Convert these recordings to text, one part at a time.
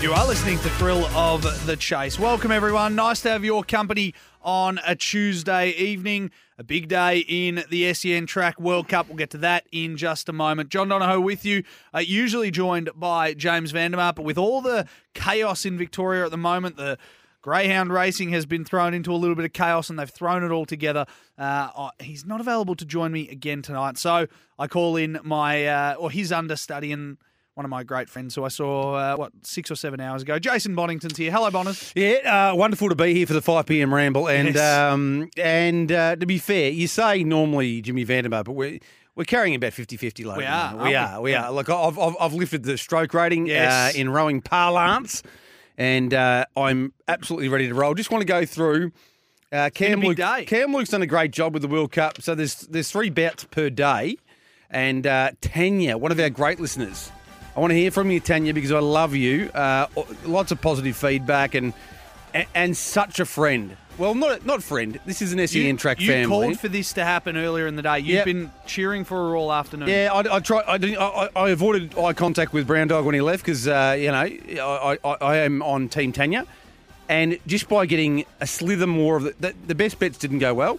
You are listening to Thrill of the Chase. Welcome, everyone. Nice to have your company on a Tuesday evening. A big day in the SEN Track World Cup. We'll get to that in just a moment. John Donohoe with you, uh, usually joined by James Vandermark, but with all the chaos in Victoria at the moment, the Greyhound racing has been thrown into a little bit of chaos and they've thrown it all together. Uh, he's not available to join me again tonight. So I call in my, uh, or his understudy and one of my great friends who I saw, uh, what, six or seven hours ago. Jason Bonnington's here. Hello, Bonners. Yeah, uh, wonderful to be here for the 5 p.m. ramble. And Yes. um, and uh, to be fair, you say normally Jimmy Vandermeer, but we're, we're carrying about 50 50 load. We are, moment. We aren't we? We Yeah. are. Look, I've, I've, I've lifted the stroke rating Yes. uh, in rowing parlance, and uh, I'm absolutely ready to roll. Just want to go through. Uh, Cam, Luke. Cam Luke's done a great job with the World Cup. So there's there's three bouts per day, and uh, Tanya, one of our great listeners, I want to hear from you, Tanya, because I love you. Uh, lots of positive feedback and and, and such a friend. Well, not not friend. This is an SEN track you family. called for this to happen earlier in the day. You've Yep. been cheering for her all afternoon. yeah, I, I try. I, didn't, I, I avoided eye contact with Brown Dog when he left because uh, you know I, I, I am on Team Tanya, and just by getting a slither more of the, the, the best bets didn't go well,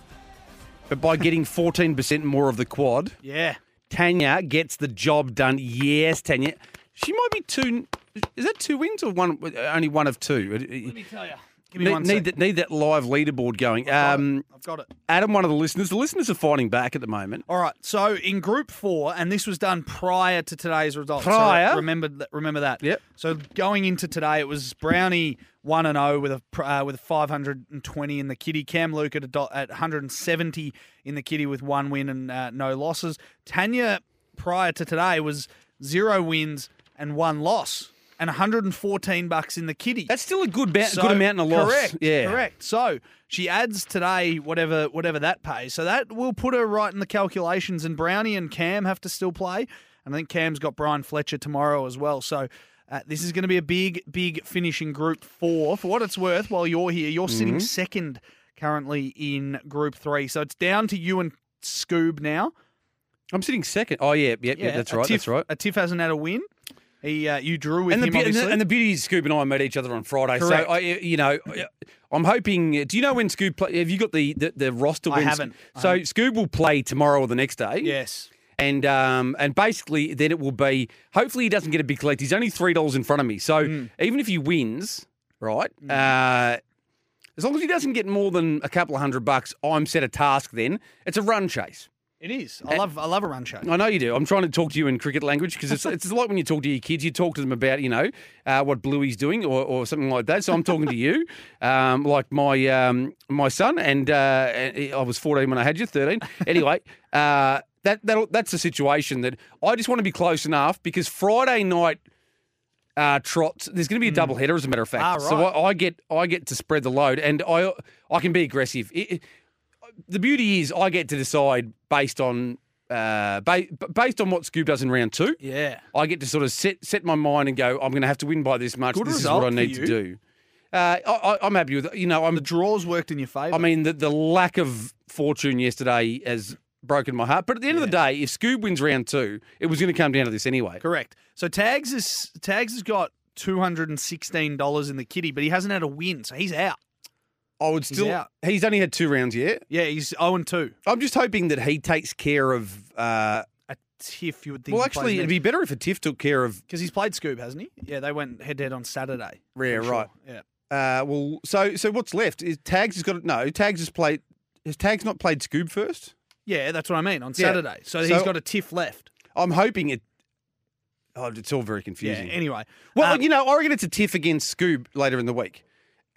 but by getting fourteen percent more of the quad, Yeah. Tanya gets the job done. Yes, Tanya. She might be two. Is that two wins or one? Only one of two. Let me tell you. Give me Need, one need, that, need that live leaderboard going. Got it. Um, I've got it. Adam, one of the listeners. The listeners are fighting back at the moment. All right. So in Group Four, and this was done prior to today's results. so Prior? remember, th- remember that. Yep. So going into today, it was Brownie one and zero with a uh, with a five hundred and twenty in the kitty. Cam Luke at a at one hundred and seventy in the kitty with one win and uh, no losses. Tanya prior to today was zero wins and one loss. And 114 bucks in the kitty. That's still a good, ba- So- good amount in a loss. Correct. Yeah. Correct. So she adds today whatever whatever that pays. So that will put her right in the calculations. And Brownie and Cam have to still play. And I think Cam's got Brian Fletcher tomorrow as well. So uh, this is going to be a big, big finishing Group Four. For what it's worth, while you're here, you're sitting Mm-hmm. second currently in Group Three. So it's down to you and Scoob now. I'm sitting second. Oh yeah, yep, yeah, that's right. Tiff, that's right. A Tiff hasn't had a win. He, uh, you drew with And the, him, be- and, the, obviously. and the beauty is Scoop and I met each other on Friday. Correct. So I, you know, I'm hoping. Do you know when Scoop? Play, have you got the the, the roster? I haven't. I So haven't. Scoop will play tomorrow or the next day. yes. And um and basically then it will be. Hopefully he doesn't get a big collect. He's only three dollars in front of me. So Mm. even if he wins, right? Uh, as long as he doesn't get more than a couple of hundred bucks, I'm set a task. Then it's a run chase. It is. I love. I love a run show. I know you do. I'm trying to talk to you in cricket language because it's, it's like when you talk to your kids, you talk to them about, you know, uh, what Bluey's doing or, or something like that. So I'm talking to you, um, like my um, my son, and uh, I was 14 when I had you, 13. Anyway, uh, that, that that's a situation that I just want to be close enough because Friday night uh, trots. There's going to be a double header, as a matter of fact. Ah, So right. I, I get I get to spread the load, and I I can be aggressive. It- the beauty is I get to decide based on uh, ba- based on what Scoob does in round two. Yeah. I get to sort of set set my mind and go. I'm going to have to win by this much. Good this is what I need to do. Uh, I, I'm happy with it. You know, I'm. The draws worked in your favour. I mean, the, the lack of fortune yesterday has broken my heart. But at the end of the day, if Scoob wins round two, it was going to come down to this anyway. correct. So Tags is Tags has got two hundred and sixteen dollars in the kitty, but he hasn't had a win, so he's out. I would still. out. He's only had two rounds yet. Yeah, he's zero and two. I'm just hoping that he takes care of. Uh, A tiff, you would think. well, actually, it'd be better if a Tiff took care of. because he's played Scoob, hasn't he? Yeah, they went head to head on Saturday. Yeah, right. Yeah. Uh, well, so so what's left? Is Tags has got no. Tags has played. Has Tags not played Scoob first? Yeah, that's what I mean on Yeah. Saturday. So, So- he's got a tiff left. I'm hoping it. Oh, it's all very Yeah. confusing. Anyway, Well, Um, you know, I reckon it's a tiff against Scoob later in the week,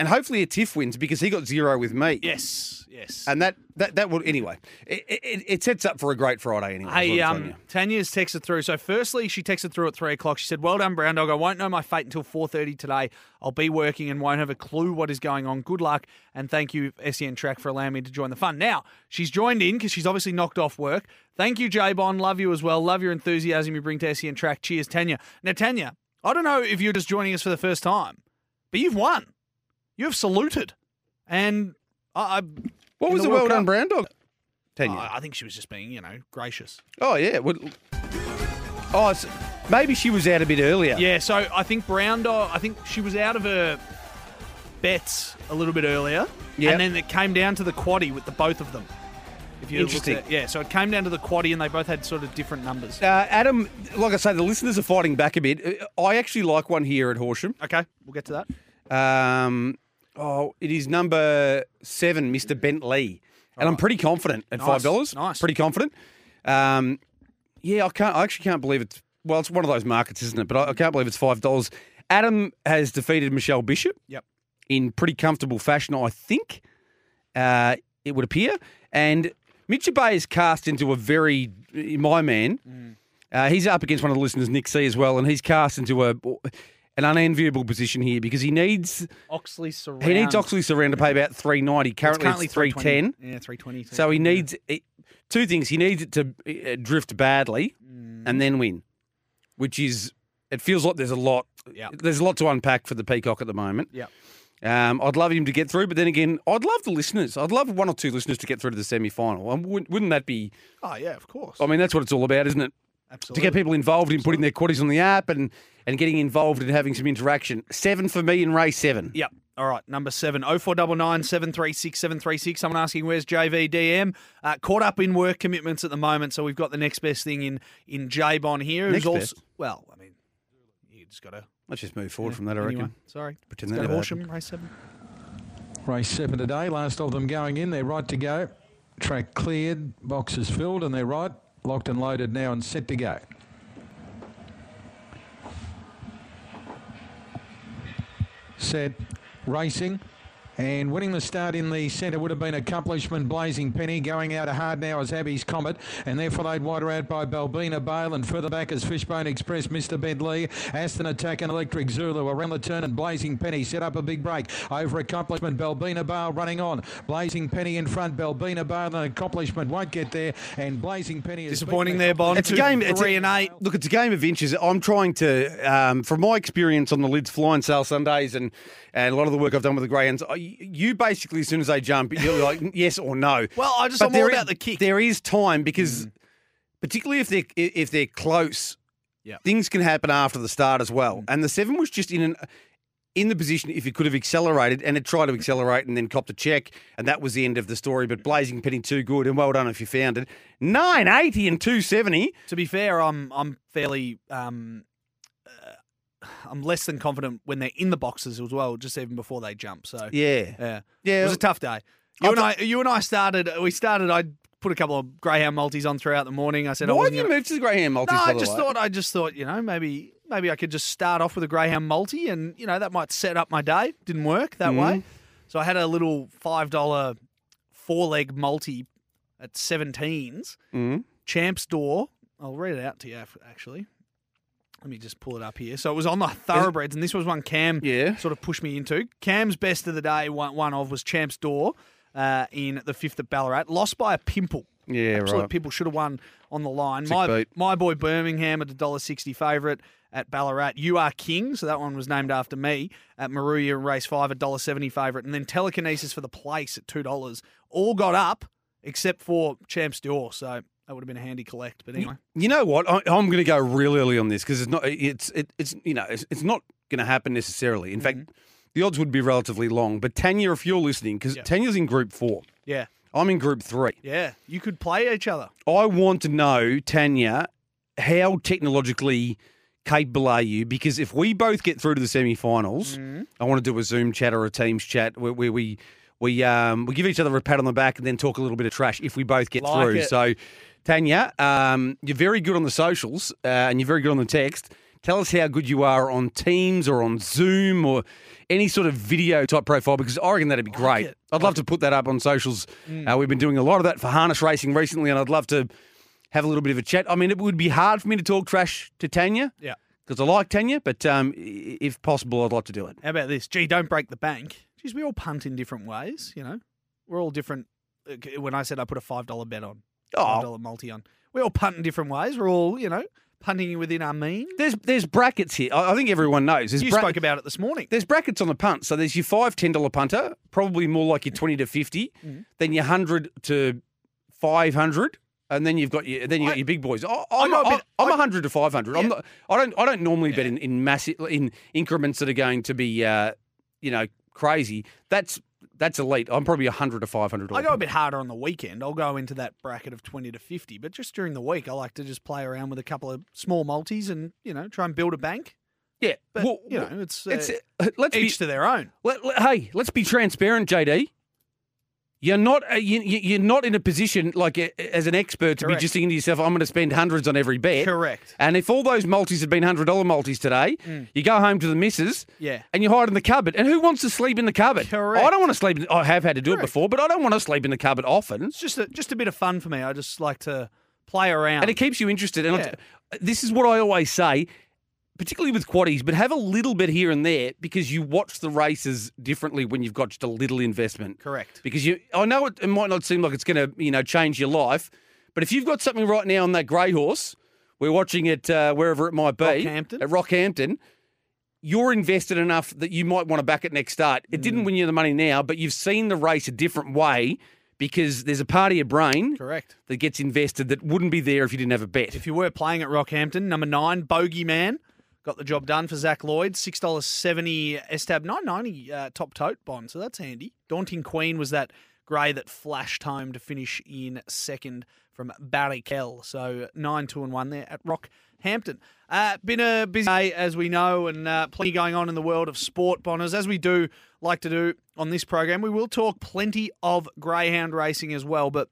and hopefully a tiff wins because he got zero with me. yes, yes. and that that that would anyway. It, it, it sets up for a great Friday anyway. Hey, um. Tanya's texted through. So, firstly, she texted through at three o'clock. She said, "Well done, Brown Dog. I won't know my fate until four thirty today. I'll be working and won't have a clue what is going on. Good luck, and thank you, SEN Track, for allowing me to join the fun." Now, she's joined in because she's obviously knocked off work. Thank you, J Bond. Love you as well. Love your enthusiasm you bring to SEN Track. Cheers, Tanya. Now, Tanya, I don't know if you're just joining us for the first time, but you've won. You have saluted, and I. I What was the well done Brown Dog? Tanya. I I think she was just being, you know, gracious. oh yeah. Well, oh, it's, maybe she was out a bit earlier. Yeah, so I think Brown Dog, I think she was out of her bets a little bit earlier. Yep. And then it came down to the quaddy with the both of them. If you Interesting. at- yeah, so it came down to the quaddy and they both had sort of different numbers. Uh, Adam, like I say, the listeners are fighting back a bit. Uh, I actually like one here at Horsham. Okay, we'll get to that. Um, oh, it is number seven, Mr. Bentley, and I'm pretty confident at Nice, five dollars. nice. pretty confident. Um, yeah, I can't. I actually can't believe it's. Well, it's one of those markets, isn't it? But I, I can't believe it's five dollars. Adam has defeated Michelle Bishop Yep. in pretty comfortable fashion, I think. Uh, it would appear, and Mitchell Bay is cast into a very my man. Mm. Uh, he's up against one of the listeners, Nick C, as well, and he's cast into a an unenviable position here because he needs Oxley surround. he needs Oxley Surround to pay about three ninety. It's Currently, it's three ten. Yeah, 320. So he needs it, two things. He needs it to uh, drift badly Mm. and then win, which is it feels like there's a lot. Yeah. There's a lot to unpack for the Peacock at the moment. Yeah. Um, I'd love him to get through, but then again, I'd love the listeners. I'd love one or two listeners to get through to the semi final. Wouldn't, wouldn't that be? Oh, yeah, of course. I mean, that's what it's all about, isn't it? Absolutely. To get people involved in putting their quaddies on the app and and getting involved in having some interaction. Seven for me in race seven. Yep. All right, number seven, 0499 736 736. Someone asking, where's JVDM? Uh, caught up in work commitments at the moment, so we've got the next best thing in in J-Bon here. Who's Next also, best? Well, I mean, you just got to. Let's just move forward from that. I Anyway, reckon. sorry. Pretend Let's that go never Horsham, race seven. Race seven today, last of them going in. They're right to go. Track cleared, boxes filled, and they're right, locked and loaded now and set to go. Set, racing. And winning the start in the centre would have been accomplishment Blazing Penny. Going out a hard now as Abby's Comet. And they're followed wider out by Balbina Bale. And further back is Fishbone Express, Mr. Bentley. Aston Attack and Electric Zulu around the turn. And Blazing Penny set up a big break over accomplishment. Balbina Bale running on. Blazing Penny in front. Balbina Bale and accomplishment won't get there. And Blazing Penny is Disappointing there, Bond. It's a game. It's Three a, and eight. Look, it's a game of inches. I'm trying to, um, from my experience on the Lids Fly and Sale Sundays and, and a lot of the work I've done with the Greyhounds, I- you basically, as soon as they jump, you're like yes or no. Well, I just- But I'm all about is- the kick. There is time because, particularly if they're if they're close, Yeah. things can happen after the start as well. And the seven was just in an in the position if it could have accelerated and it tried to accelerate and then copped a check and that was the end of the story. But Blazing Penny too good and well done if you found it. Nine eighty and two seventy. To be fair, I'm I'm fairly um, I'm less than confident when they're in the boxes as well, just even before they jump. So Yeah. yeah, Yeah. It was a tough day. You and I, you and I started. We started. I put a couple of greyhound multis on throughout the morning. I said, I Why wasn't did you gonna- move to the Greyhound multis? No, I just thought. I just thought. You know, maybe maybe I could just start off with a greyhound multi, and you know that might set up my day. Didn't work that Mm-hmm. way, so I had a little five dollar four leg multi at seventeens. Mhm. Champs door. I'll read it out to you actually. Let me just pull it up here. So it was on the thoroughbreds, and this was one Cam Yeah. sort of pushed me into. Cam's best of the day, one, one of was Champs Door uh, in the fifth at Ballarat. Lost by a pimple. Yeah, Absolute right. Pimple should have won on the line. Sick My, beat. my boy Birmingham at a dollar sixty favourite at Ballarat. You are king, so that one was named after me at Moruya race five, a dollar seventy favourite, and then telekinesis for the place at two dollars. All got up except for Champs Door, so that would have been a handy collect. But anyway, You know what? I, I'm going to go real early on this because it's not. It's it, it's you know it's, it's not going to happen necessarily. In fact, the odds would be relatively long. But Tanya, if you're listening, because Yeah. Tanya's in Group Four, yeah, I'm in Group Three. yeah, you could play each other. I want to know, Tanya, how technologically capable are you? Because if we both get through to the semi-finals, Mm-hmm. I want to do a Zoom chat or a Teams chat where, where we we um, we give each other a pat on the back and then talk a little bit of trash if we both get Like through. it. So, Tanya, um, you're very good on the socials uh, and you're very good on the text. Tell us how good you are on Teams or on Zoom or any sort of video type profile because I reckon that'd be great. it. I'd love to put that up on socials. Uh, we've been doing a lot of that for harness racing recently, and I'd love to have a little bit of a chat. I mean, it would be hard for me to talk trash to Tanya Yeah. because I like Tanya, but um, if possible, I'd like to do it. How about this? Gee, don't break the bank. Geez, we all punt in different ways, you know? We're all different. uh, When I said I put a $5 bet on, $5 Oh, multi on, We're all punt in different ways. We're all, you know, punting within our means. there's there's brackets here. I, I think everyone knows. There's You bra- spoke about it this morning. There's brackets on the punt. So there's your five, ten dollar punter, probably more like your twenty to 50 Mm-hmm. then your hundred to five hundred, and then you've got your then you got I- your big boys. I, I'm, a I'm, bit- I'm I- hundred to five hundred. I'm Yeah. not. I don't. I don't normally bet in, in massive in increments that are going to be, uh, you know, crazy. That's that's elite. I'm probably hundred to five hundred. I go a bit harder on the weekend. I'll go into that bracket of 20 to 50, but just during the week, I like to just play around with a couple of small multis and, you know, try and build a bank. Yeah, But, well, you know, it's, uh, it's uh, let's be each to their own. Let, let- hey, let's be transparent, JD. You're not uh, you, you- you're not in a position like as an expert to be just thinking to yourself, "I'm going to spend hundreds on every bet." Correct. And if all those multis had been hundred dollar multis today, you go home to the missus, Yeah. and you hide in the cupboard. And who wants to sleep in the cupboard? Correct. I don't want to sleep. In, I have had to do Correct. it before, but I don't want to sleep in the cupboard often. It's just a, just a bit of fun for me. I just like to play around. And it keeps you interested. And Yeah. t- this is what I always say, particularly with quaddies, but have a little bit here and there because you watch the races differently when you've got just a little investment. Correct. Because you, I know it, it might not seem like it's going to, you know, change your life, but if you've got something right now on that grey horse, we're watching it uh, wherever it might be Rockhampton. at Rockhampton. You're invested enough that you might want to back it next start. It Mm. didn't win you the money now, but you've seen the race a different way because there's a part of your brain Correct. that gets invested that wouldn't be there if you didn't have a bet. If you were playing at Rockhampton, number nine, Bogey Man, got the job done for Zach Lloyd. Six dollars seventy Estab nine ninety uh, top tote bond, so that's handy. Daunting Queen was that grey that flashed home to finish in second from Barry Kell. So nine two and one there at Rockhampton. Uh, been a busy day as we know, and uh, plenty going on in the world of sport, Bonners. As we do like to do on this program, we will talk plenty of greyhound racing as well, but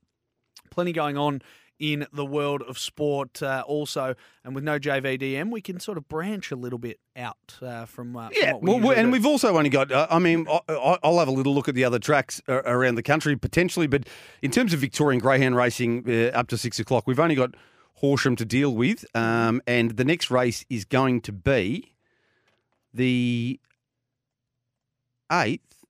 plenty going on in the world of sport uh, also. And with no JVDM, we can sort of branch a little bit out uh, from, uh, from Yeah, what we well, and do. we've also only got. Uh, I mean, I, I- I'll have a little look at the other tracks uh, around the country potentially, but in terms of Victorian greyhound racing, uh, up to six o'clock, we've only got Horsham to deal with, um, and the next race is going to be the eighth.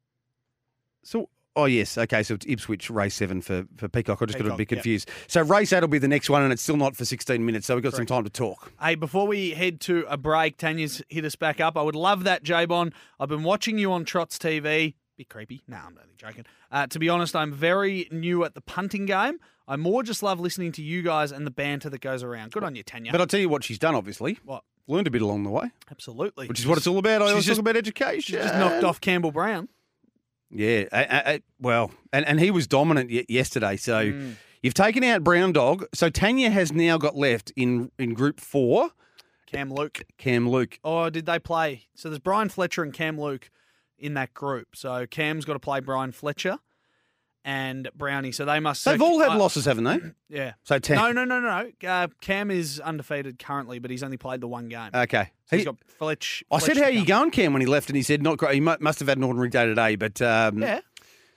So. Oh yes, okay. So it's Ipswich race seven for, for Peacock. I just got a Peacock, bit confused. So race eight will be the next one, and it's still not for sixteen minutes. So we've got some time to talk. Hey, before we head to a break, Tanya's hit us back up. I would love that, Jabon. I've been watching you on Trots TV. Bit creepy. No, I'm only joking. Uh, to be honest, I'm very new at the punting game. I more just love listening to you guys and the banter that goes around. Good on you, Tanya. But I'll tell you what she's done. Obviously, what? learned a bit along the way. Absolutely. which is what it's all about. I She's always just- talk about education. She just knocked off Campbell Brown. Yeah, I, I, well, and, and he was dominant y- yesterday. So Mm. you've taken out Brown Dog. So Tanya has now got left in in Group Four. Cam Luke. Cam Luke. Oh, did they play? So there's Brian Fletcher and Cam Luke in that group. So Cam's got to play Brian Fletcher and Brownie. So they must. They've all had I- losses, haven't they? Yeah. So ten. No, no, no, no. no. Uh, Cam is undefeated currently, but he's only played the one game. Okay. So he's He- got Fletch. I said, "How are you going, Cam?" When he left, and he said, "Not great." He must have had an ordinary day today, but um, Yeah.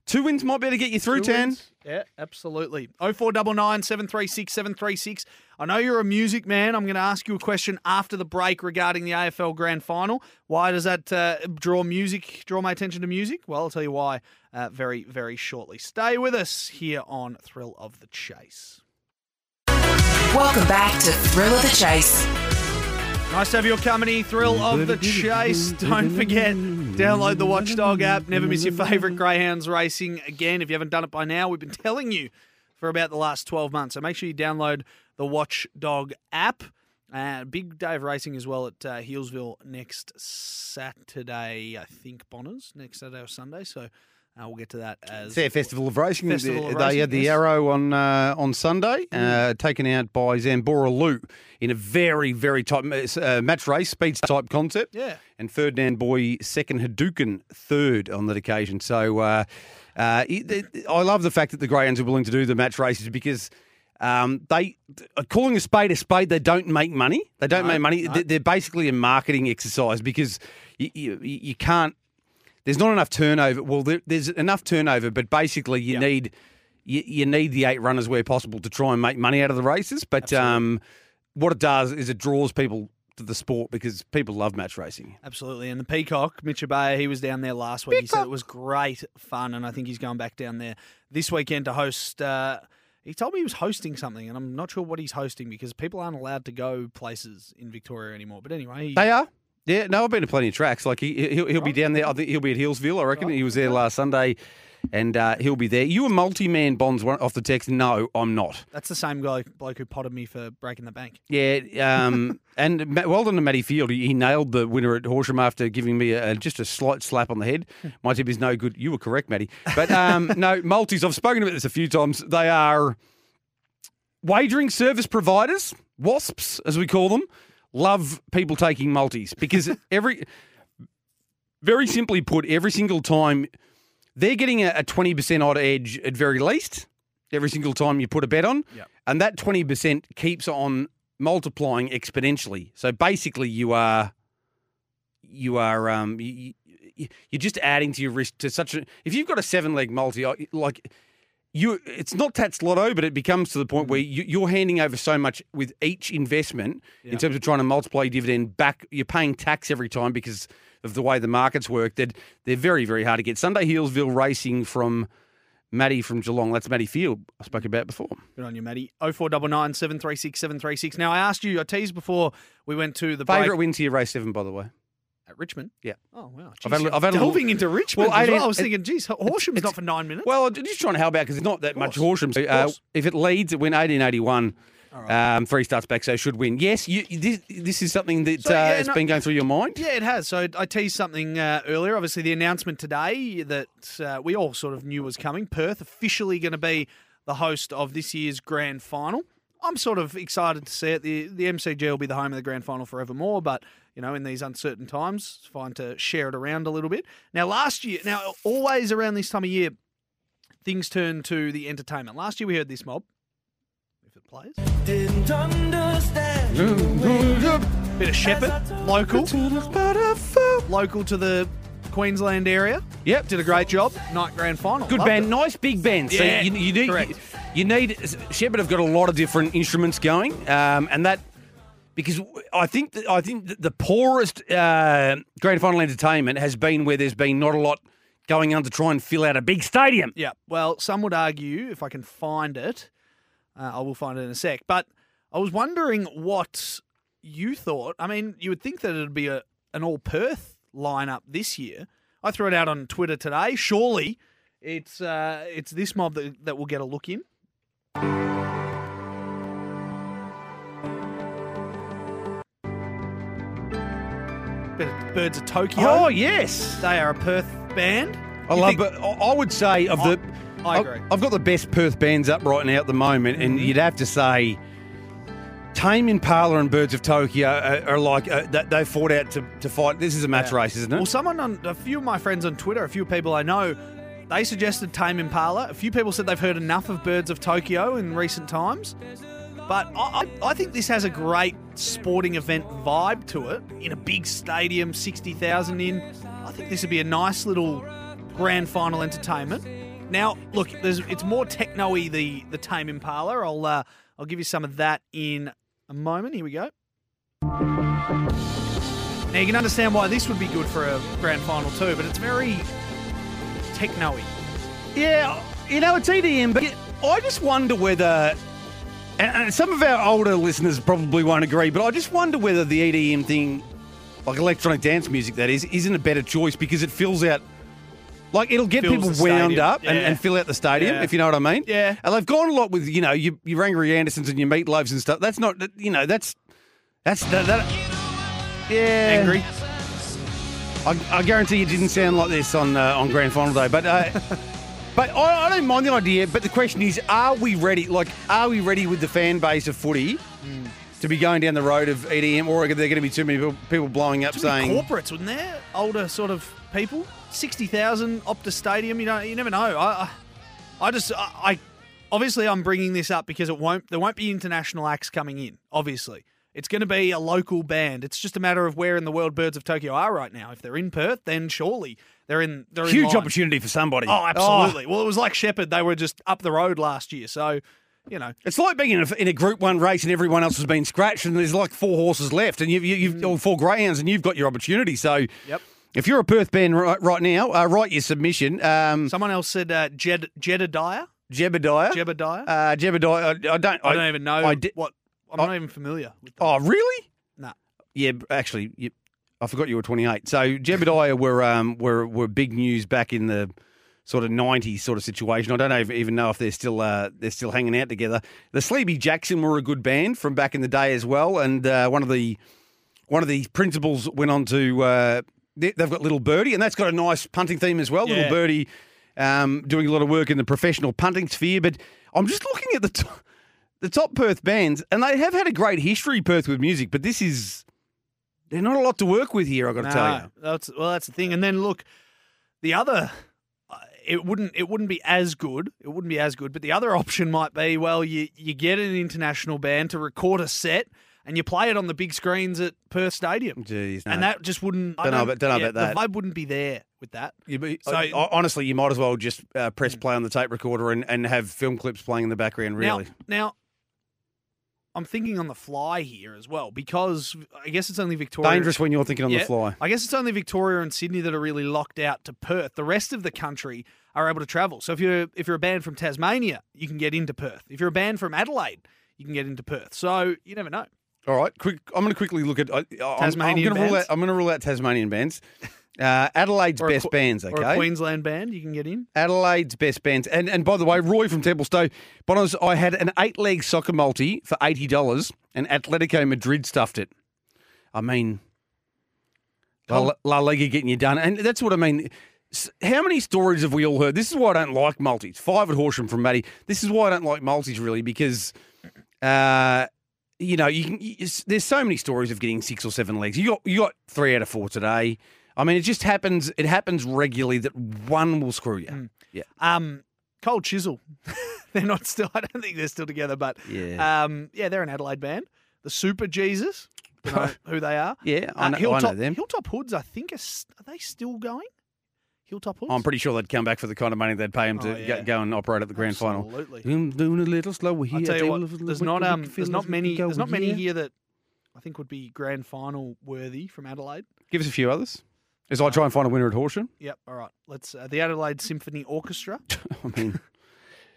two wins might be able to get you through Two ten. wins. Yeah, absolutely. 0499 736 736. I know you're a music man. I'm going to ask you a question after the break regarding the AFL Grand Final. Why does that uh, draw music, draw my attention to music? Well, I'll tell you why uh, very, very shortly. Stay with us here on Thrill of the Chase. Welcome back to Thrill of the Chase. Nice to have your company, Thrill of the Chase. Don't forget, download the Watchdog app. Never miss your favourite Greyhounds racing again. If you haven't done it by now, we've been telling you for about the last 12 months. So make sure you download the Watchdog app. Uh, big day of racing as well at uh, Healesville next Saturday, I think, Bonners, next Saturday or Sunday. So uh, we'll get to that as their Festival of Racing. Festival of they Racing, had the yes. Mm. arrow on uh, on Sunday, uh, taken out by Zambora Lou in a very very tight uh, match race, speed type concept. Yeah. And Ferdinand Boy second, Hadouken third on that occasion. So. Uh, Uh, it- it- I love the fact that the greyhounds are willing to do the match races because. Um, they uh, calling a spade a spade. They don't make money. They don't make money. They- They're basically a marketing exercise because you, you, you can't. There's not enough turnover. Well, there, there's enough turnover, but basically you need you, you need the eight runners where possible to try and make money out of the races. But um, what it does is it draws people to the sport because people love match racing. Absolutely. And the Peacock, Mitch Abaya, he was down there last week. He said it was great fun, and I think he's going back down there this weekend to host. Uh, he told me he was hosting something, and I'm not sure what he's hosting because people aren't allowed to go places in Victoria anymore. But anyway, he, They are. Yeah, no, I've been to plenty of tracks. Like he, he'll, he'll be down there. I think he'll be at Healesville. I reckon he was there last Sunday, and uh, he'll be there. You a multi-man bonds one- off the text? No, I'm not. that's the same guy bloke who potted me for breaking the bank. Yeah, um, and Ma- well done to Matty Field. He, he nailed the winner at Horsham after giving me a, just a slight slap on the head. My tip is no good. You were correct, Matty. But um, no, multis. I've spoken about this a few times. They are wagering service providers, WASPs as we call them, love people taking multis because every, very simply put, every single time they're getting a, a 20% odd edge at very least every single time you put a bet on. Yep. And that 20% keeps on multiplying exponentially. So basically you are you are um you, you're just adding to your risk to such a if you've got a seven leg multi like you it's not Tats Lotto, but it becomes to the point where mm. you, you're handing over so much with each investment in terms of trying to multiply your dividend back. You're paying tax every time because of the way the markets work. That they're very very hard to get. Sunday Healesville Racing from Matty from Geelong. That's Matty Field I spoke about before. Good on you, Matty. 0499 736 736. Now, I asked you, I teased before we went to the Favorite break wins here, race seven, by the way. At Richmond. Yeah. Oh, wow. I've Jeez, had a- I've had a little- into Richmond Well, as well. I was thinking, geez, Horsham's not for nine minutes. Well, I'm just trying to help out because it's not that much. Horsham. Uh, if it leads, it went 1881. Um, three starts back, so should win. Yes, you, this, this is something that So, uh, yeah, has no- been going through your mind. Yeah, it has. So I teased something uh, earlier. Obviously, the announcement today that uh, we all sort of knew was coming. Perth officially going to be the host of this year's grand final. I'm sort of excited to see it. The the MCG will be the home of the grand final forevermore, but you know, in these uncertain times, it's fine to share it around a little bit. Now, last year, now always around this time of year, things turn to the entertainment. Last year we heard this mob. If it plays, bit of Shepherd, local, local to the Queensland area. Yep. Did a great job. Night grand final. Good Loved band, it. nice big band. So Yeah, you, you need correct. you, need Shepherd have got a lot of different instruments going, um, and that because I think that, I think that the poorest uh, grand final entertainment has been where there's been not a lot going on to try and fill out a big stadium. Yeah. Well, some would argue, if I can find it, uh, I will find it in a sec. But I was wondering what you thought. I mean, you would think that it'd be a an all Perth lineup this year. I threw it out on Twitter today. Surely, it's uh, it's this mob that that will get a look in. Birds of Tokyo. Oh yes, They are a Perth band. I You love. think- But I I would say of the. I agree. I've got the best Perth bands up right now at the moment, and Mm-hmm. you'd have to say. Tame Impala and Birds of Tokyo are, are like uh, they, they fought out to, to fight. This is a match race, isn't it? Well, someone on a few of my friends on Twitter, a few people I know, they suggested Tame Impala. A few people said they've heard enough of Birds of Tokyo in recent times. But I, I, I think this has a great sporting event vibe to it. In a big stadium, 60,000 in. I think this would be a nice little grand final entertainment. Now, look, there's, it's more techno-y, the, the Tame Impala. I'll, uh, I'll give you some of that in a moment. Here we go. Now you can understand why this would be good for a grand final too, but it's very techno-y. Yeah, you know, it's EDM, but I just wonder whether, and, some of our older listeners probably won't agree, but I just wonder whether the EDM thing, like electronic dance music, that is, isn't a better choice because it fills out. Like it'll get Fills people the wound stadium, up and, yeah. and fill out the stadium, Yeah. if you know what I mean. Yeah. And they've gone a lot with you know your, your Angry Andersons and your Meatloafs and stuff. That's not you know that's that's that. that yeah, Angry. I, I guarantee you didn't sound like this on uh, on grand final day, but uh, but I, I don't mind the idea. But the question is, are we ready? Like, are we ready with the fan base of footy to be going down the road of EDM, or are there going to be too many people, people blowing up Too saying, corporates, wouldn't there? Older sort of people. Sixty thousand Optus Stadium. You know, you never know. I, I, I just, I, I, obviously, I'm bringing this up because it won't. There won't be international acts coming in. Obviously, it's going to be a local band. It's just a matter of where in the world Birds of Tokyo are right now. If they're in Perth, then surely they're in. They're in huge line. opportunity for somebody? Oh, absolutely. Well, it was like Shepherd. They were just up the road last year. So, you know, It's like being in a, in a Group One race and everyone else has been scratched, and there's like four horses left, and you've, you, you've or four greyhounds, and you've got your opportunity. So, Mm. Yep. if you're a Perth band right, right now, uh, write your submission. Um, someone else said uh, Jed, Jedediah. Jebediah, Jebediah. uh, Jebediah. I, I don't. I don't even know I di- what. I'm I- not even familiar with that. Oh, really? Nah. Yeah, actually, you, I forgot you were 28. So Jebediah were um were were big news back in the sort of 90s sort of situation. I don't even know if they're still uh, they're still hanging out together. The Sleepy Jackson were a good band from back in the day as well, and uh, one of the one of the principals went on to uh, they, they've got Little Birdie, and that's got a nice punting theme as well. Yeah. Little Birdie um, doing a lot of work in the professional punting sphere, but I'm just looking at the. T- the top Perth bands, and they have had a great history, Perth, with music, but this is. There's not a lot to work with here, I've got to tell you. That's well, that's the thing. And then look, the other, uh, it wouldn't it wouldn't be as good. It wouldn't be as good. But the other option might be, well, you you get an international band to record a set and you play it on the big screens at Perth Stadium, Jeez, no. and that just wouldn't. I Don't know about- don't know about that. The vibe wouldn't be there with that. Be- So- I- honestly, you might as well just uh, press play on the tape recorder and, and have film clips playing in the background, really. Now, now, I'm thinking on the fly here as well because I guess it's only Victoria. Dangerous when you're thinking on Yeah, the fly. I guess it's only Victoria and Sydney that are really locked out to Perth. The rest of the country are able to travel. So if you're if you're a band from Tasmania, you can get into Perth. If you're a band from Adelaide, you can get into Perth. So you never know. All right, quick. I'm going to quickly look at I, I'm- I'm, going to rule out. I'm going to rule out Tasmanian bands. Uh, Adelaide's Or best Qu- bands. Or a Okay, Queensland band, you can get in. Adelaide's best bands. And and by the way, Roy from Templestowe, Bonos, I had an eight leg soccer multi for eighty dollars, and Atletico Madrid stuffed it. I mean, La, La Liga getting you done, and that's what I mean. How many stories have we all heard? This is why I don't like multis. Five at Horsham from Matty. This is why I don't like multis really because, uh, you know, you can. You, there's so many stories of getting six or seven legs. You got you got three out of four today. I mean, it just happens. It happens regularly that one will screw you. Yeah. Um, Cold Chisel. they're not still. I don't think they're still together, but Yeah. um, yeah, they're an Adelaide band. The Superjesus. Know who they are? Yeah, I Uh, know- I know Hilltop, them. Hilltop Hoods. I think are, are they still going? Hilltop Hoods. I'm pretty sure they'd come back for the kind of money they'd pay him to Oh, yeah. go, go and operate at the grand final. Absolutely. I'm doing a little slower here. I'll tell you what, there's not um, there's not many, there's not many here that I think would be grand final worthy from Adelaide. Give us a few others. As I try and find a winner at Horsham. Yep. All right. Let's uh, the Adelaide Symphony Orchestra, I mean,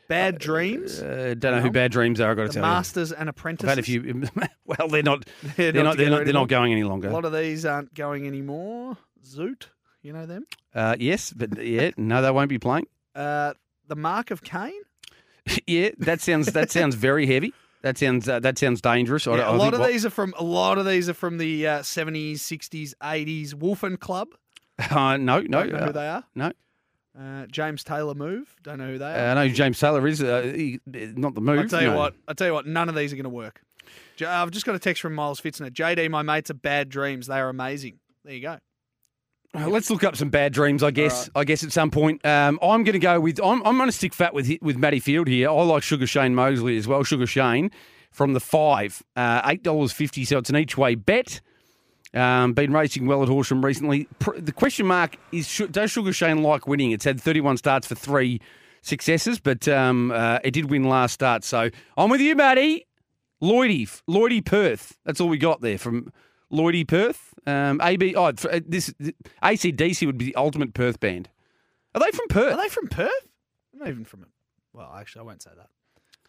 Bad Dreams, uh, don't know who Bad Dreams are. I've got to tell Masters and you. I've Apprentices. had a few. Well, they're not. They're They're, not not. They're not. They're not going any longer. A lot of these aren't going anymore. Zoot, you know them. Uh, yes, but yeah, no, they won't be playing. Uh, the Mark of Cain. yeah, that sounds. That sounds very heavy. That sounds. Uh, that sounds dangerous. I- Yeah, I a lot of what- these are from a lot of these are from the uh, 70s, 60s, 80s. Wolfen Club. Uh, no, no, Don't know uh, who they are. no. Uh, James Taylor Move. Don't know who they Uh, are. I know who James Taylor is. Uh, he, not the move. I'll tell you no. what. I'll tell you what. None of these are going to work. J- I've just got a text from Miles Fitzner. JD, my mates are bad dreams. They are amazing. There you go. Uh, Let's look up some bad dreams. I guess. I guess at some point, um, I'm going to go with. I'm, I'm going to stick fat with with Matty Field here. I like Sugar Shane Mosley as well. Sugar Shane from the five, uh, eight dollars fifty. So it's an each way bet. Um, been racing well at Horsham recently. Pr- The question mark is: should, Does Sugar Shane like winning? It's had 31 starts for three successes, but um, uh, it did win last start. So I'm with you, Matty. Lloydie, Lloydie Perth. That's all we got there from Lloydie Perth. Um, AB. Oh, uh, this ACDC would be the ultimate Perth band. Are they from Perth? Are they from Perth? They're not even from. Well, actually, I won't say that.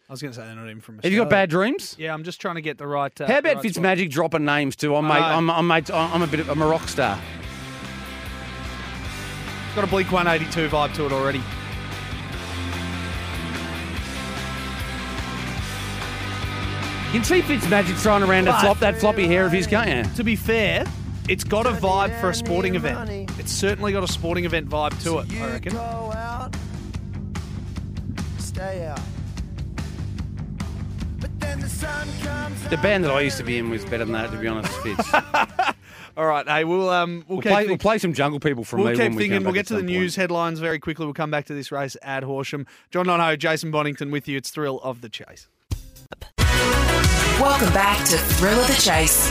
I was going to say they're not even from. Have you got bad dreams? Yeah, I'm just trying to get the right. Uh, How about right spot. Fitzmagic dropping names too? I'm, mate. I'm, I'm, mate, I'm a bit of I'm a rock star. Got a Blink-182 vibe to it already. You can see Fitzmagic throwing around But- flop that floppy hair of his, can't you? To be fair, it's got a vibe for a sporting event. It's certainly got a sporting event vibe to it. I reckon. Go out, stay out. But then the The band that I used to be in was better than that, to be honest, Fitz. All right, hey, we'll um, we'll, We'll keep play, thi- we'll play some Jungle People from We'll me. keep when we thinking. We'll get to the some news point. headlines very quickly. We'll come back to this race at Horsham. John Donohoe, Jason Bonnington with you. It's Thrill of the Chase. Welcome back to Thrill of the Chase.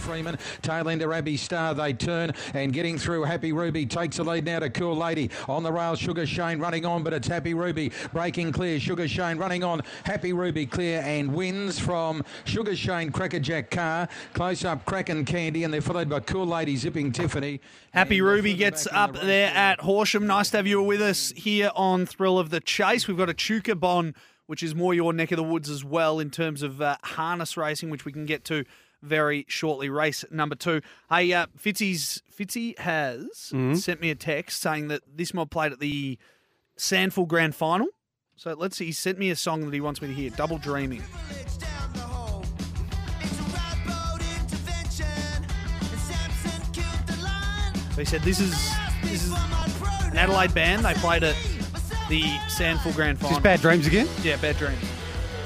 Freeman, tail end to Abbey Star, they turn and getting through. Happy Ruby takes the lead now to Cool Lady on the rail. Sugar Shane running on, but it's Happy Ruby breaking clear. Sugar Shane running on, Happy Ruby clear and wins from Sugar Shane Crackerjack Car. Close up Kraken Candy, and they're followed by Cool Lady zipping Tiffany. Happy Ruby gets up the there at Horsham. Nice to have you with us here on Thrill of the Chase. We've got Echuca Bon, which is more your neck of the woods as well in terms of uh, harness racing, which we can get to very shortly. Race number two. Hey, uh, Fitzy's Fitzy has Mm-hmm. sent me a text saying that this mob played at the SANFL Grand Final. So let's see. He sent me a song that he wants me to hear. Double Dreaming. So he said this is this is an Adelaide band. They played at the SANFL Grand Is Final. this Bad Dreams again? Yeah, Bad Dreams.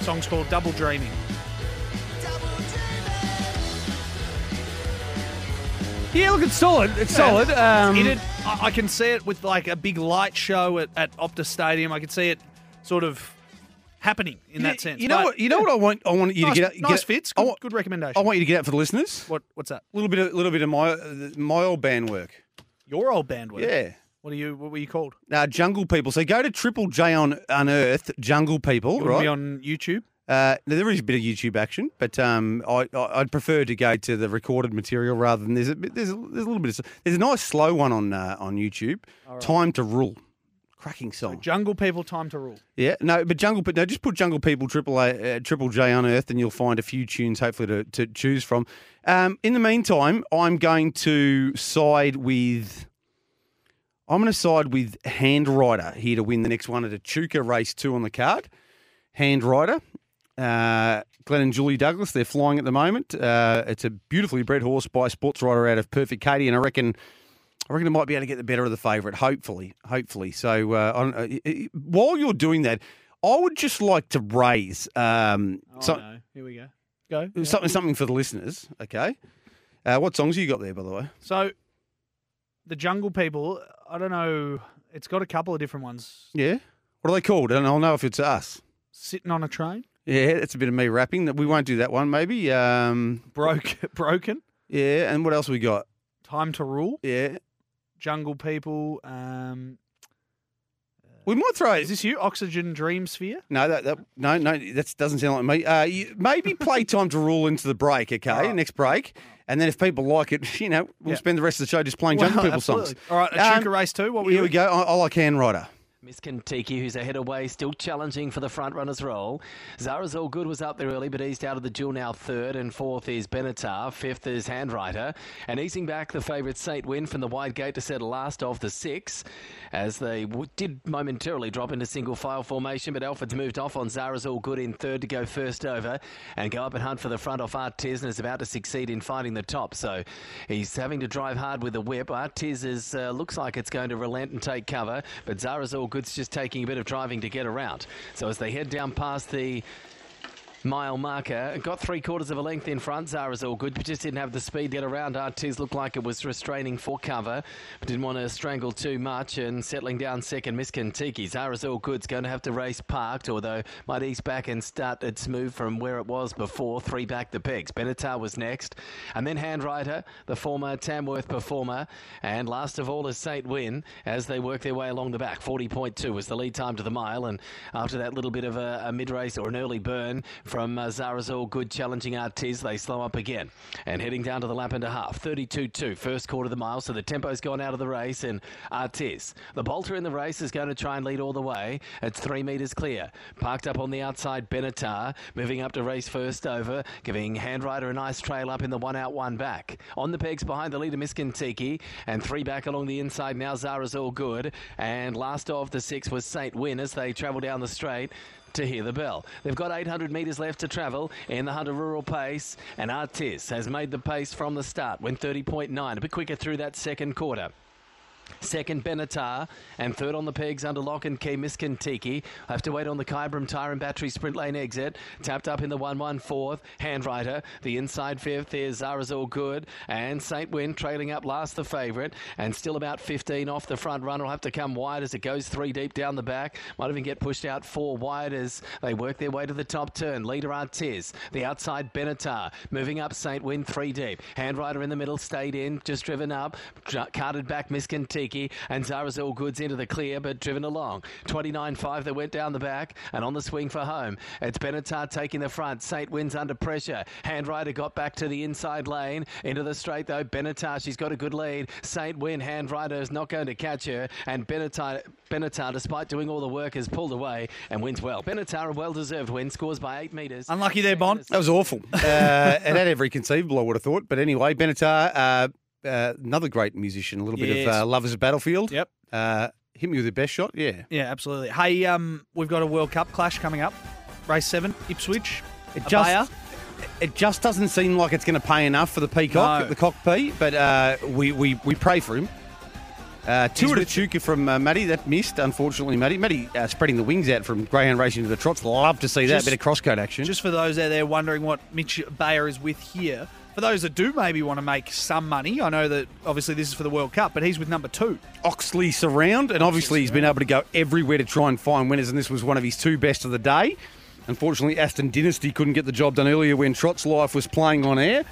Song's called Double Dreaming. Yeah, look, it's solid. It's solid. Um, It, I I can see it with like a big light show at, at Optus Stadium. I can see it sort of happening in that sense. You know But what? You know what I want. I want you Nice, to get. nice get, fits. I Good, want, good recommendation. I want you to get out for the listeners. what what's that? A little bit, of, little bit of my my old band work. Your old band work. Yeah. What are you? What were you called? Uh, Jungle People. So go to Triple J on Unearthed Jungle People, You right? be on YouTube? Uh, now, there is a bit of YouTube action, but um, I, I, I'd prefer to go to the recorded material rather than there's a there's a, there's a little bit of there's a nice slow one on uh, on YouTube. Time to rule, cracking song. Jungle People, time to rule. yeah, no, but Jungle, but no, just put Jungle People Triple A, uh, Triple J Unearthed, and you'll find a few tunes hopefully to, to choose from. Um, in the meantime, I'm going to side with. I'm going to side with Handwriter here to win the next one at Echuca race two on the card. Handwriter. Uh, Glenn and Julie Douglas, they're flying at the moment. Uh, it's a beautifully bred horse by Sportswriter out of Perfect Katie, and I reckon, I reckon it might be able to get the better of the favourite. Hopefully, hopefully. So uh, I don't, uh, while you're doing that, I would just like to raise um, Oh, so- no. Here we go. Go. Yeah. something something for the listeners. Okay, uh, what songs have you got there, by the way? So, the Jungle People. I don't know. It's got a couple of different ones. Yeah, what are they called? And I'll know if it's us. Sitting on a train. Yeah, that's a bit of me rapping. That we won't do that one. Maybe. Um, Broke, broken. yeah, and what else we got? Time to rule. Yeah, Jungle People. Um, we might throw. is this you? Oxygen Dream Sphere. No, that, that no, no, that doesn't sound like me. Uh, you, maybe play time to rule into the break, okay? Alright. Next break, and then if people like it, you know, we'll Yeah. spend the rest of the show just playing Jungle Well, People songs. All right, a Um, race too. What Here you? we go. I, I like Handwriter. Miss Kentucky, who's ahead away, still challenging for the front runner's role. Zara's All Good was up there early, but eased out of the duel now third, and fourth is Benatar, fifth is Handwriter, and easing back the favourite Saint Win from the wide gate to settle last of the six, as they w- did momentarily drop into single file formation, but Alfred's moved off on Zara's All Good in third to go first over, and go up and hunt for the front off Artiz, and is about to succeed in finding the top, so he's having to drive hard with the whip. Artiz is, uh, looks like it's going to relent and take cover, but Zara's All Good's just taking a bit of driving to get around. So as they head down past the mile marker. Got three quarters of a length in front. Zara's all good, but just didn't have the speed to get around. Artiz looked like it was restraining for cover, but didn't want to strangle too much. And settling down second, Miss Kentucky. Zara's all good's going to have to race parked, although might ease back and start its move from where it was before. Three back the pegs. Benatar was next, and then Handwriter, the former Tamworth performer, and last of all is Saint Win as they work their way along the back. 40.2 was the lead time to the mile, and after that little bit of a, a mid race or an early burn from uh, all good challenging Artiz, they slow up again and heading down to the lap and a half. 32 2, first quarter of the mile, so the tempo's gone out of the race, and Artiz, the bolter in the race, is going to try and lead all the way. It's three metres clear. Parked up on the outside, Benatar, moving up to race first over, giving Handwriter a nice trail up in the one out, one back. On the pegs behind the leader, Miss Kentucky, and three back along the inside now, Zara's all good. And last of the six was Saint Win as they travel down the straight to hear the bell. They've got 800 metres left to travel in the Hunter Rural pace, and Artiz has made the pace from the start, went 30.9, a bit quicker through that second quarter. Second, Benatar. And third on the pegs under lock and key, Miss Miskintiki. I have to wait on the Kyabram Tyre and Battery sprint lane exit. Tapped up in the 1 1 fourth. Handwriter. The inside fifth is Zara's All Good. And St. Win trailing up last, the favourite. And still about 15 off the front runner. Will have to come wide as it goes three deep down the back. Might even get pushed out four wide as they work their way to the top turn. Leader Artiz. The outside Benatar. Moving up St. Win three deep. Handwriter in the middle stayed in. Just driven up. Carted back Miss Miskintiki. And Zara's All Goods into the clear but driven along. 29.5 they went down the back and on the swing for home. It's Benatar taking the front. St. Wins under pressure. Handwriter got back to the inside lane. Into the straight though. Benatar, she's got a good lead. St. Win, Handwriter is not going to catch her. And Benatar, Benatar, despite doing all the work, has pulled away and wins well. Benatar, a well deserved win, scores by eight metres. Unlucky there, Bond. That was awful. Uh, it had every conceivable, I would have thought. But anyway, Benatar, uh, uh, another great musician. A little bit of uh, Love is a Battlefield. Yep. Uh, hit me with your best shot. Yeah. Yeah, absolutely. Hey, um, we've got a World Cup clash coming up. Race seven, Ipswich. It just, it just doesn't seem like it's going to pay enough for the Peacock, No. the Cockpea, but uh, we, we, we pray for him. Uh, two He's at a with- chuka from uh, Matty. That missed, unfortunately, Matty. Matty uh, spreading the wings out from Greyhound Racing to the Trots. Love to see that Just- bit of crosscode action. Just for those out there wondering what Mitch Bayer is with here, for those that do maybe want to make some money, I know that obviously this is for the World Cup, but he's with number two. Oxley Surround, and obviously he's been able to go everywhere to try and find winners, and this was one of his two best of the day. Unfortunately, Aston Dynasty couldn't get the job done earlier when Trot's Life was playing on air.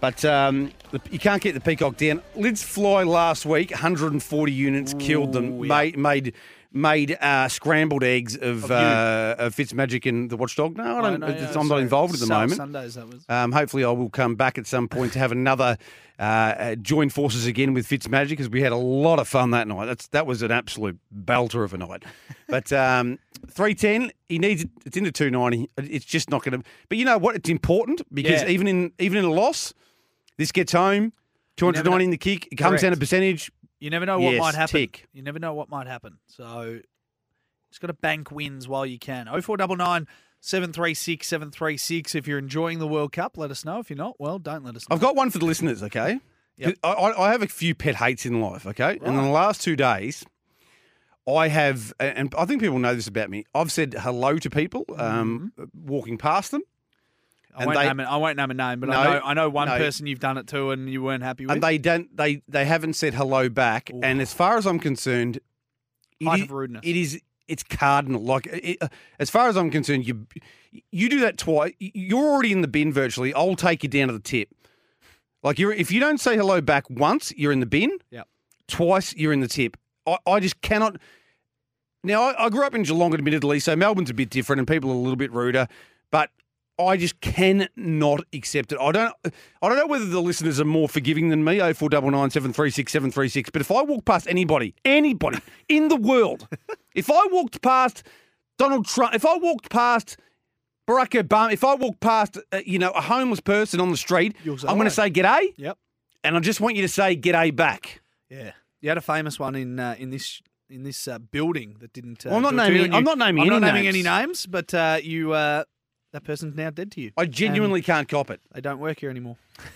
But um, the, you can't get the Peacock down. Lids Fly last week, 140 units, killed them, yeah. made made made uh, scrambled eggs of, Of uh, of Fitzmagic and the Watchdog. No, I don't, know, it's- yeah, I'm not involved at the moment. Sundays, that was. Um, hopefully, I will come back at some point to have another uh, uh, join forces again with Fitzmagic because we had a lot of fun that night. That's that was an absolute belter of a night. But um, three ten, he needs it. It's into two ninety. It's just not going to. But you know what? It's important because Yeah. even in even in a loss, this gets home. Two hundred ninety in the kick. It comes down to percentage. You never know what Yes, might happen. tick. You never know what might happen. So just got to bank wins while you can. 0499 736 736. If you're enjoying the World Cup, let us know. If you're not, well, don't let us know. I've got one for the listeners, okay? Yep. I, I I have a few pet hates in life, okay? And in the last two days, I have, and I think people know this about me, I've said hello to people um, walking past them. I and won't, they- name a, I won't name a name, but No, I know I know one no. person you've done it to and you weren't happy with. And they don't, they they haven't said hello back. And as far as I'm concerned, it, of rudeness. it is it's cardinal. Like, it, uh, as far as I'm concerned, you you do that twice, you're already in the bin virtually. I'll take you down to the tip. Like, you're if you don't say hello back once, you're in the bin. Yep. Twice, you're in the tip. I, I just cannot. Now, I, I grew up in Geelong, admittedly, so Melbourne's a bit different and people are a little bit ruder, but I just cannot accept it. I don't. I don't know whether the listeners are more forgiving than me. Oh four double nine seven three six seven three six. But if I walk past anybody, anybody in the world, if I walked past Donald Trump, if I walked past Barack Obama, if I walked past uh, you know a homeless person on the street, I'm going to say g'day, Yep. and I just want you to say g'day back. Yeah. You had a famous one in uh, in this in this uh, building that didn't. Uh, Well, I'm not you, naming- I'm not naming I'm any not naming names. any names, but uh, you uh, that person's now dead to you. I genuinely can't cop it. They don't work here anymore.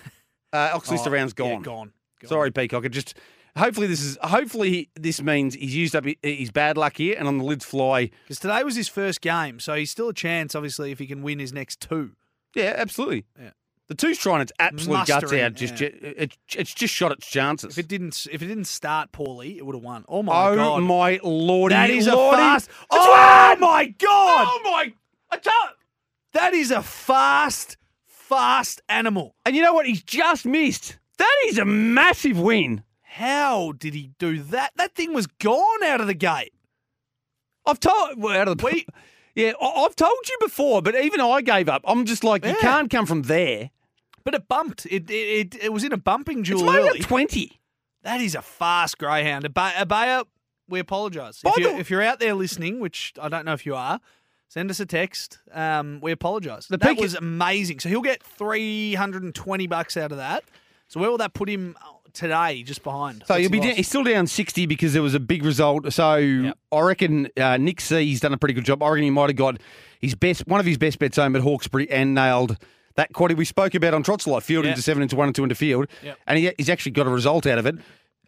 Uh, Oxley Oh, yeah, gone. gone. Gone. Sorry, Peacock. It just hopefully this is hopefully this means he's used up hi- his bad luck here, and on the lids fly. Because today was his first game, so he's still a chance, obviously, if he can win his next two. Yeah, absolutely. Yeah. The two's trying its absolute guts Mustering, out. Just yeah. it, it's just shot its chances. If it didn't, if it didn't start poorly, it would have won. Oh my god. oh god! my lordy! That is a lordy. fast- It's Oh one! my God! Oh my! I tell. That is a fast, fast animal. And you know what? He's just missed. That is a massive win. How did he do that? That thing was gone out of the gate. I've told well, out of the We- yeah. I- I've told you before, but even I gave up. I'm just like you can't come from there. But it bumped. It it, it, it was in a bumping It's duel made early. twenty. That is a fast greyhound. Abaya, we apologise. If if you're out there listening, which I don't know if you are, send us a text. Um, we apologise. The That peak- was amazing. So he'll get 320 bucks out of that. So where will that put him today, just behind? So What's he'll be down, he's still down 60 because there was a big result. So I reckon uh, Nick C's done a pretty good job. I reckon he might have got his best, one of his best bets home at Hawkesbury and nailed that quaddy we spoke about on Trots Life, field Yeah. into seven, into one, and two into field. Yep. And he, he's actually got a result out of it.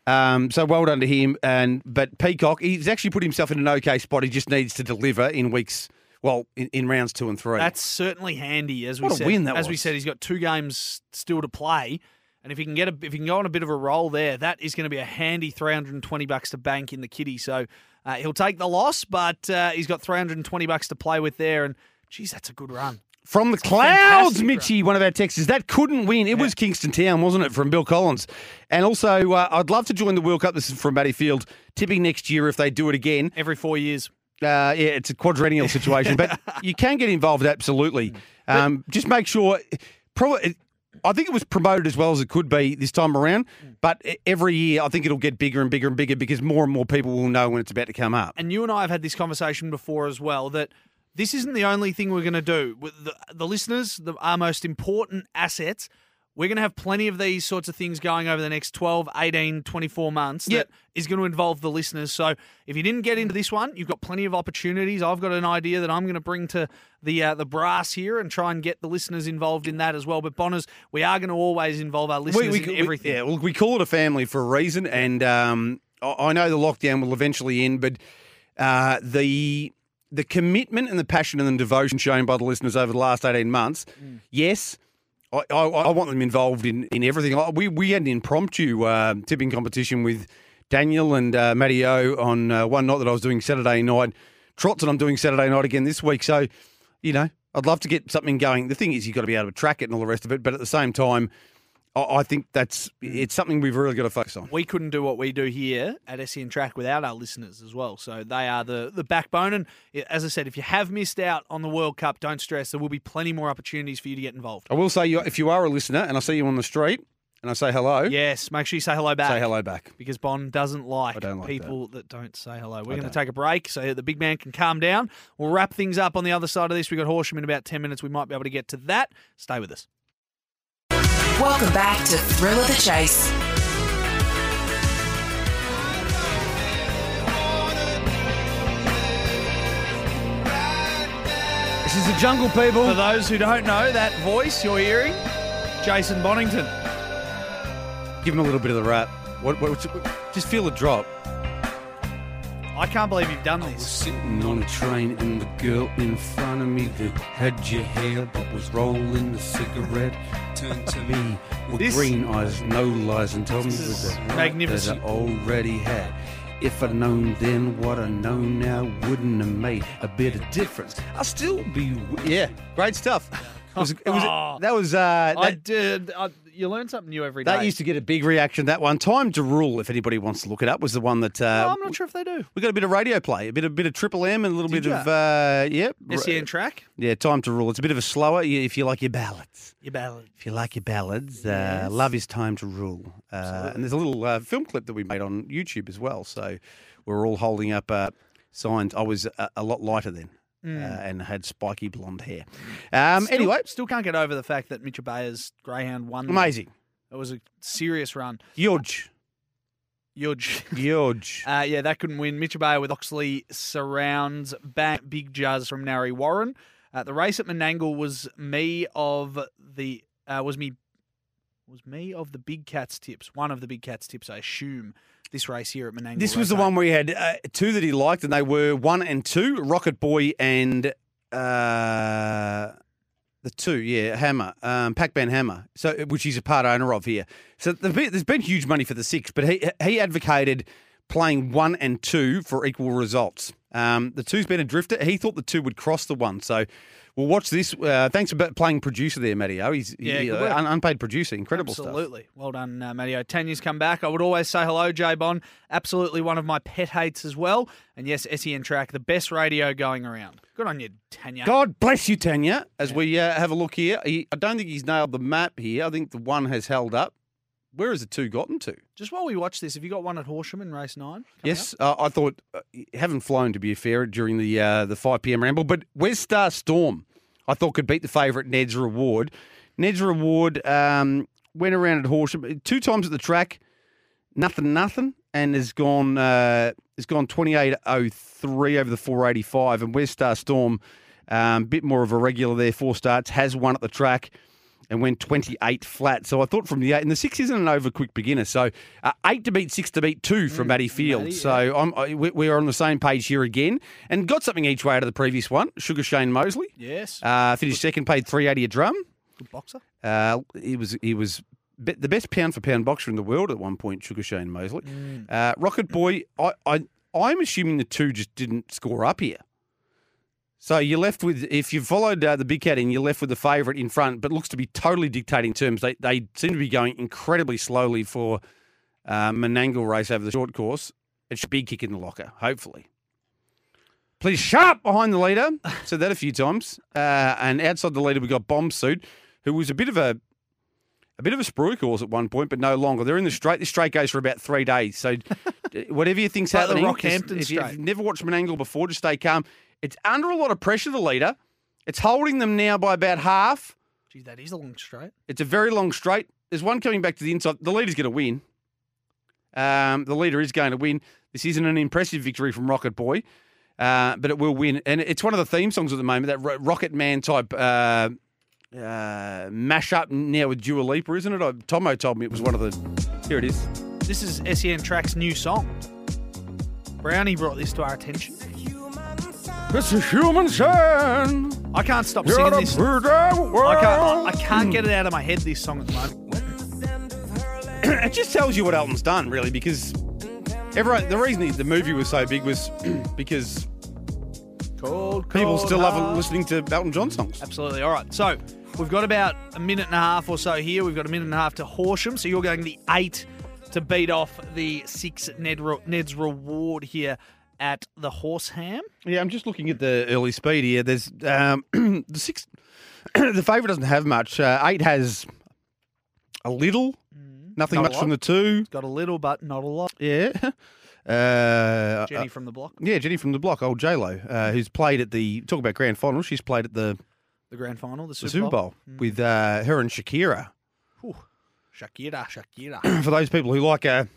Um, so well done to him. And but Peacock, he's actually put himself in an okay spot. He just needs to deliver in weeks. Well, in, in rounds two and three. That's certainly handy. As we What said, win that as we said, he's got two games still to play, and if he can get a, if he can go on a bit of a roll there, that is going to be a handy three hundred and twenty bucks to bank in the kitty. So uh, he'll take the loss, but uh, he's got three hundred and twenty bucks to play with there, and geez, that's a good run. From the a clouds, Mitchy, one of our texters. That couldn't win. It was Kingston Town, wasn't it, from Bill Collins? And also, uh, I'd love to join the World Cup. This is from Matty Field. Tipping next year if they do it again. Every four years, Uh, yeah, it's a quadrennial situation, but you can get involved absolutely. Um, just make sure. Probably, I think it was promoted as well as it could be this time around. But e- every year, I think it'll get bigger and bigger and bigger because more and more people will know when it's about to come up. and you and I have had this conversation before as well that this isn't the only thing we're going to do. With the, the listeners, the, our most important assets, we're going to have plenty of these sorts of things going over the next 12, 18, 24 months Yep. that is going to involve the listeners. So if you didn't get into this one, you've got plenty of opportunities. I've got an idea that I'm going to bring to the uh, the brass here and try and get the listeners involved in that as well. But Bonners, we are going to always involve our listeners in everything. yeah, well, we call it a family for a reason, and um, I, I know the lockdown will eventually end, but uh, the the commitment and the passion and the devotion shown by the listeners over the last eighteen months, Mm. yes. I, I, I want them involved in, in everything. We we had an impromptu uh, tipping competition with Daniel and uh, Matty O on uh, one night that I was doing Saturday night. Trots and I'm doing Saturday night again this week. So, you know, I'd love to get something going. The thing is, you've got to be able to track it and all the rest of it. But at the same time, I, think that's it's something we've really got to focus on. we couldn't do what we do here at SEN Track without our listeners as well. So they are the, the backbone. And as I said, if you have missed out on the World Cup, don't stress. There will be plenty more opportunities for you to get involved. I will say, you, if you are a listener and I see you on the street and I say hello, Yes, make sure you say hello back. say hello back. Because Bond doesn't like, like people that. don't say hello. We're going to take a break so the big man can calm down. We'll wrap things up on the other side of this. We've got Horsham in about 10 minutes. We might be able to get to that. Stay with us. Welcome back to Thrill of the Chase. This is the jungle, people. For those who don't know, that voice you're hearing, Jason Bonnington. Give him a little bit of the rap. What, what, what's- just feel the drop. I can't believe you've done this. I was this. sitting on a train and the girl in front of me that had your hair but was rolling a cigarette turned to me with This- green eyes, no lies, and told me This with is the magnificent. that I already had. If I'd known then what I know now wouldn't have made a bit of difference. I'll still be yeah, great stuff. It was, it was, that was uh, I that, did. I, you learn something new every day. that used to get a big reaction. That one, time to rule. If anybody wants to look it up, was the one that uh, Oh, I'm not sure if they do. we got a bit of radio play, a bit of bit of Triple M, and a little Did bit of uh, yeah, SEN track. yeah. Time to rule. It's a bit of a slower. If you like your ballads, Your ballads. if you like your ballads, uh, love is time to rule. Uh, and there's a little uh, film clip that we made on YouTube as well. So we're all holding up uh, signs. I was a, a lot lighter then. Uh, and had spiky blonde hair. Um, Still- anyway, still can't get over the fact that Mitchell Bayer's Greyhound won. amazing. It was a serious run. Huge, Huge. huge. Uh, yeah, that couldn't win. Mitchell Bayer with Oxley surrounds back Big Juzz from Narre Warren. Uh, the race at Menangle was me of the uh, was me was me of the Big Cats tips. One of the Big Cats tips, I assume. This race here at Menangle. This was the one where he had uh, two that he liked, and they were one and two, Rocket Boy and uh, the two, yeah, Hammer, um, Pac-Man Hammer, so which he's a part owner of here. So there's been, there's been huge money for the six, but he he advocated playing one and two for equal results. Um, the two's been a drifter. He thought the two would cross the one, so. We'll watch this. Uh, thanks for playing producer there, Matty. O. He's Yeah, he- uh, un- unpaid producer. Incredible stuff. Absolutely. Well done, uh, Matteo. Tanya's come back. I would always say hello, J Bon. Absolutely one of my pet hates as well. And yes, SEN Track, the best radio going around. Good on you, Tanya. God bless you, Tanya. As we uh, have a look here, he, I don't think he's nailed the map here. I think the one has held up. Where has the two gotten to? Just while we watch this, have you got one at Horsham in race nine? yes, uh, I thought uh, haven't flown to be fair during the uh, the five pm ramble, but where's Star Storm? I thought could beat the favourite Ned's Reward. Ned's Reward um, went around at Horsham two times at the track, nothing, nothing, and has gone uh, has gone twenty eight oh three over the four eighty five. And West Star Storm, um, bit more of a regular there, four starts, has won at the track. And went 28 flat. So I thought from the eight, and the six isn't an over quick beginner. So uh, eight to beat six to beat two from Matty Field. Matty, so I'm, I, we- we are on the same page here again, and got something each way out of the previous one. Sugar Shane Mosley Yes. uh, finished second, paid 380 a drum. Good boxer. Uh, he was he was the best pound for pound boxer in the world at one point. Sugar Shane Mosley, uh, Rocket Boy. I, I I'm assuming the two just didn't score up here. So you're left with if you followed uh, the big cat in, you're left with the favourite in front, but looks to be totally dictating terms. They they seem to be going incredibly slowly for uh, Menangle race over the short course. It should be kick in the locker, hopefully. Please sharp behind the leader. Said that a few times. Uh, and outside the leader, we got Bomb Suit, who was a bit of a a bit of a sprue course at one point, but no longer. They're in the straight. This straight goes for about three days. So whatever you think's Like the happening, Rockhampton just- if you've never watched Menangle before, just stay calm. It's under a lot of pressure. The leader. It's holding them now by about half. Gee, that is a long straight. It's a very long straight. There's one coming back to the inside. The leader's going to win. Um, the leader is going to win. This isn't an impressive victory from Rocket Boy, uh, but it will win. And it's one of the theme songs at the moment, that Rocket Man type uh, uh, mash up now with Dua Lipa, isn't it? Uh, Tomo told me it was one of the. Here it is. This is SEN Track's new song. Brownie brought this to our attention. It's a human sign. I can't stop singing this. I I can't, I can't get it out of my head, this song at the moment. it just tells you what Elton's done, really, because everyone. The reason the movie was so big was because Cold, people cold still love listening to Elton John songs. Absolutely. All right. So we've got about a minute and a half or so here. We've got a minute and a half to Horsham. So you're going the eight to beat off the six Ned Ned's reward here at the Horsham. Yeah, I'm just looking at the early speed here. There's um, the six. the favourite doesn't have much. Uh, eight has a little, nothing Not much from the two. Got a little, but not a lot. Yeah. Uh, Jenny uh, from the block, yeah, Jenny from the block, old J Lo, uh, who's played at the talk about grand final. She's played at the, the grand final, the the Super, Super Bowl with uh, her and Shakira. Whew. Shakira, Shakira. For those people who like a,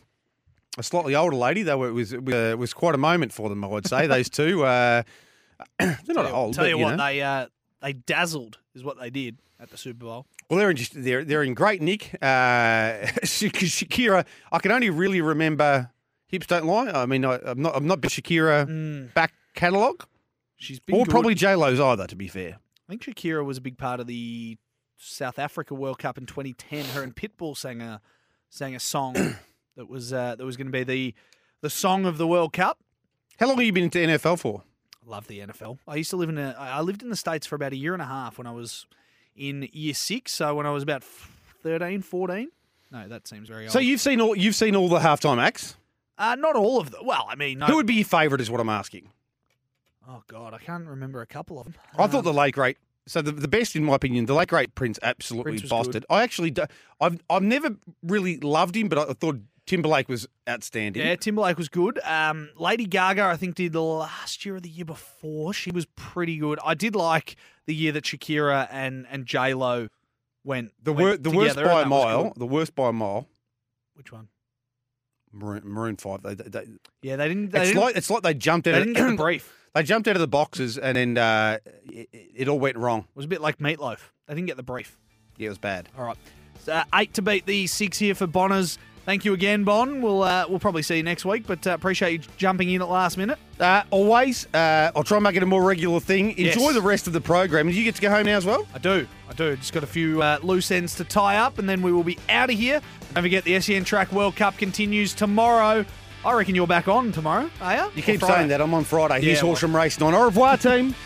a slightly older lady, though, it was it was, uh, was quite a moment for them. I would say those two. Uh, they're not old, Tell but you you what, know. they uh, they dazzled is what they did at the Super Bowl. Well, they're in just they're they're in great nick. Uh, Shakira, I can only really remember "Hips Don't Lie." I mean, I, I'm not I'm not big Shakira back catalogue, She's or good. probably J Lo's either. To be fair, I think Shakira was a big part of the South Africa World Cup in 2010. Her and Pitbull sang a sang a song that was uh, that was going to be the the song of the World Cup. how long have you been into NFL for? I love the NFL. I used to live in a I lived in the states for about a year and a half when I was in year six. So when I was about 13, 14. No, that seems very old. So you've seen all you've seen all the halftime acts. uh, not all of them. Well, I mean, no. Who would be your favourite? Is what I'm asking. oh god, I can't remember a couple of them. I thought Um, the late great. So the, the best, in my opinion, the late great Prince absolutely Prince busted. good. I actually, do, I've I've never really loved him, but I thought Timberlake was outstanding. Yeah, Timberlake was good. Um, Lady Gaga, I think, did the last year or the year before. She was pretty good. I did like the year that Shakira and and J Lo went The went the worst by a and that was mile. good. The worst by a mile. Which one? Maroon, Maroon Five. They, they, they, Yeah, they didn't. They it's didn't, like it's like they jumped out. they didn't get the brief. they jumped out of the boxes and then uh, it, it all went wrong. It was a bit like Meatloaf. They didn't get the brief. Yeah, it was bad. All right, so, uh, eight to beat the six here for Bonners. Thank you again, Bon. We'll uh, we'll probably see you next week, but uh, appreciate you jumping in at last minute. Uh, always, uh, I'll try and make it a more regular thing. Enjoy Yes. the rest of the program. Do you get to go home now as well? I do. I do. Just got a few uh, loose ends to tie up, and then we will be out of here. Don't forget the SEN Track World Cup continues tomorrow. I reckon you're back on tomorrow, are you? You keep saying that. I'm on Friday. Here's Yeah, well- Horsham Racing on. Au revoir, team.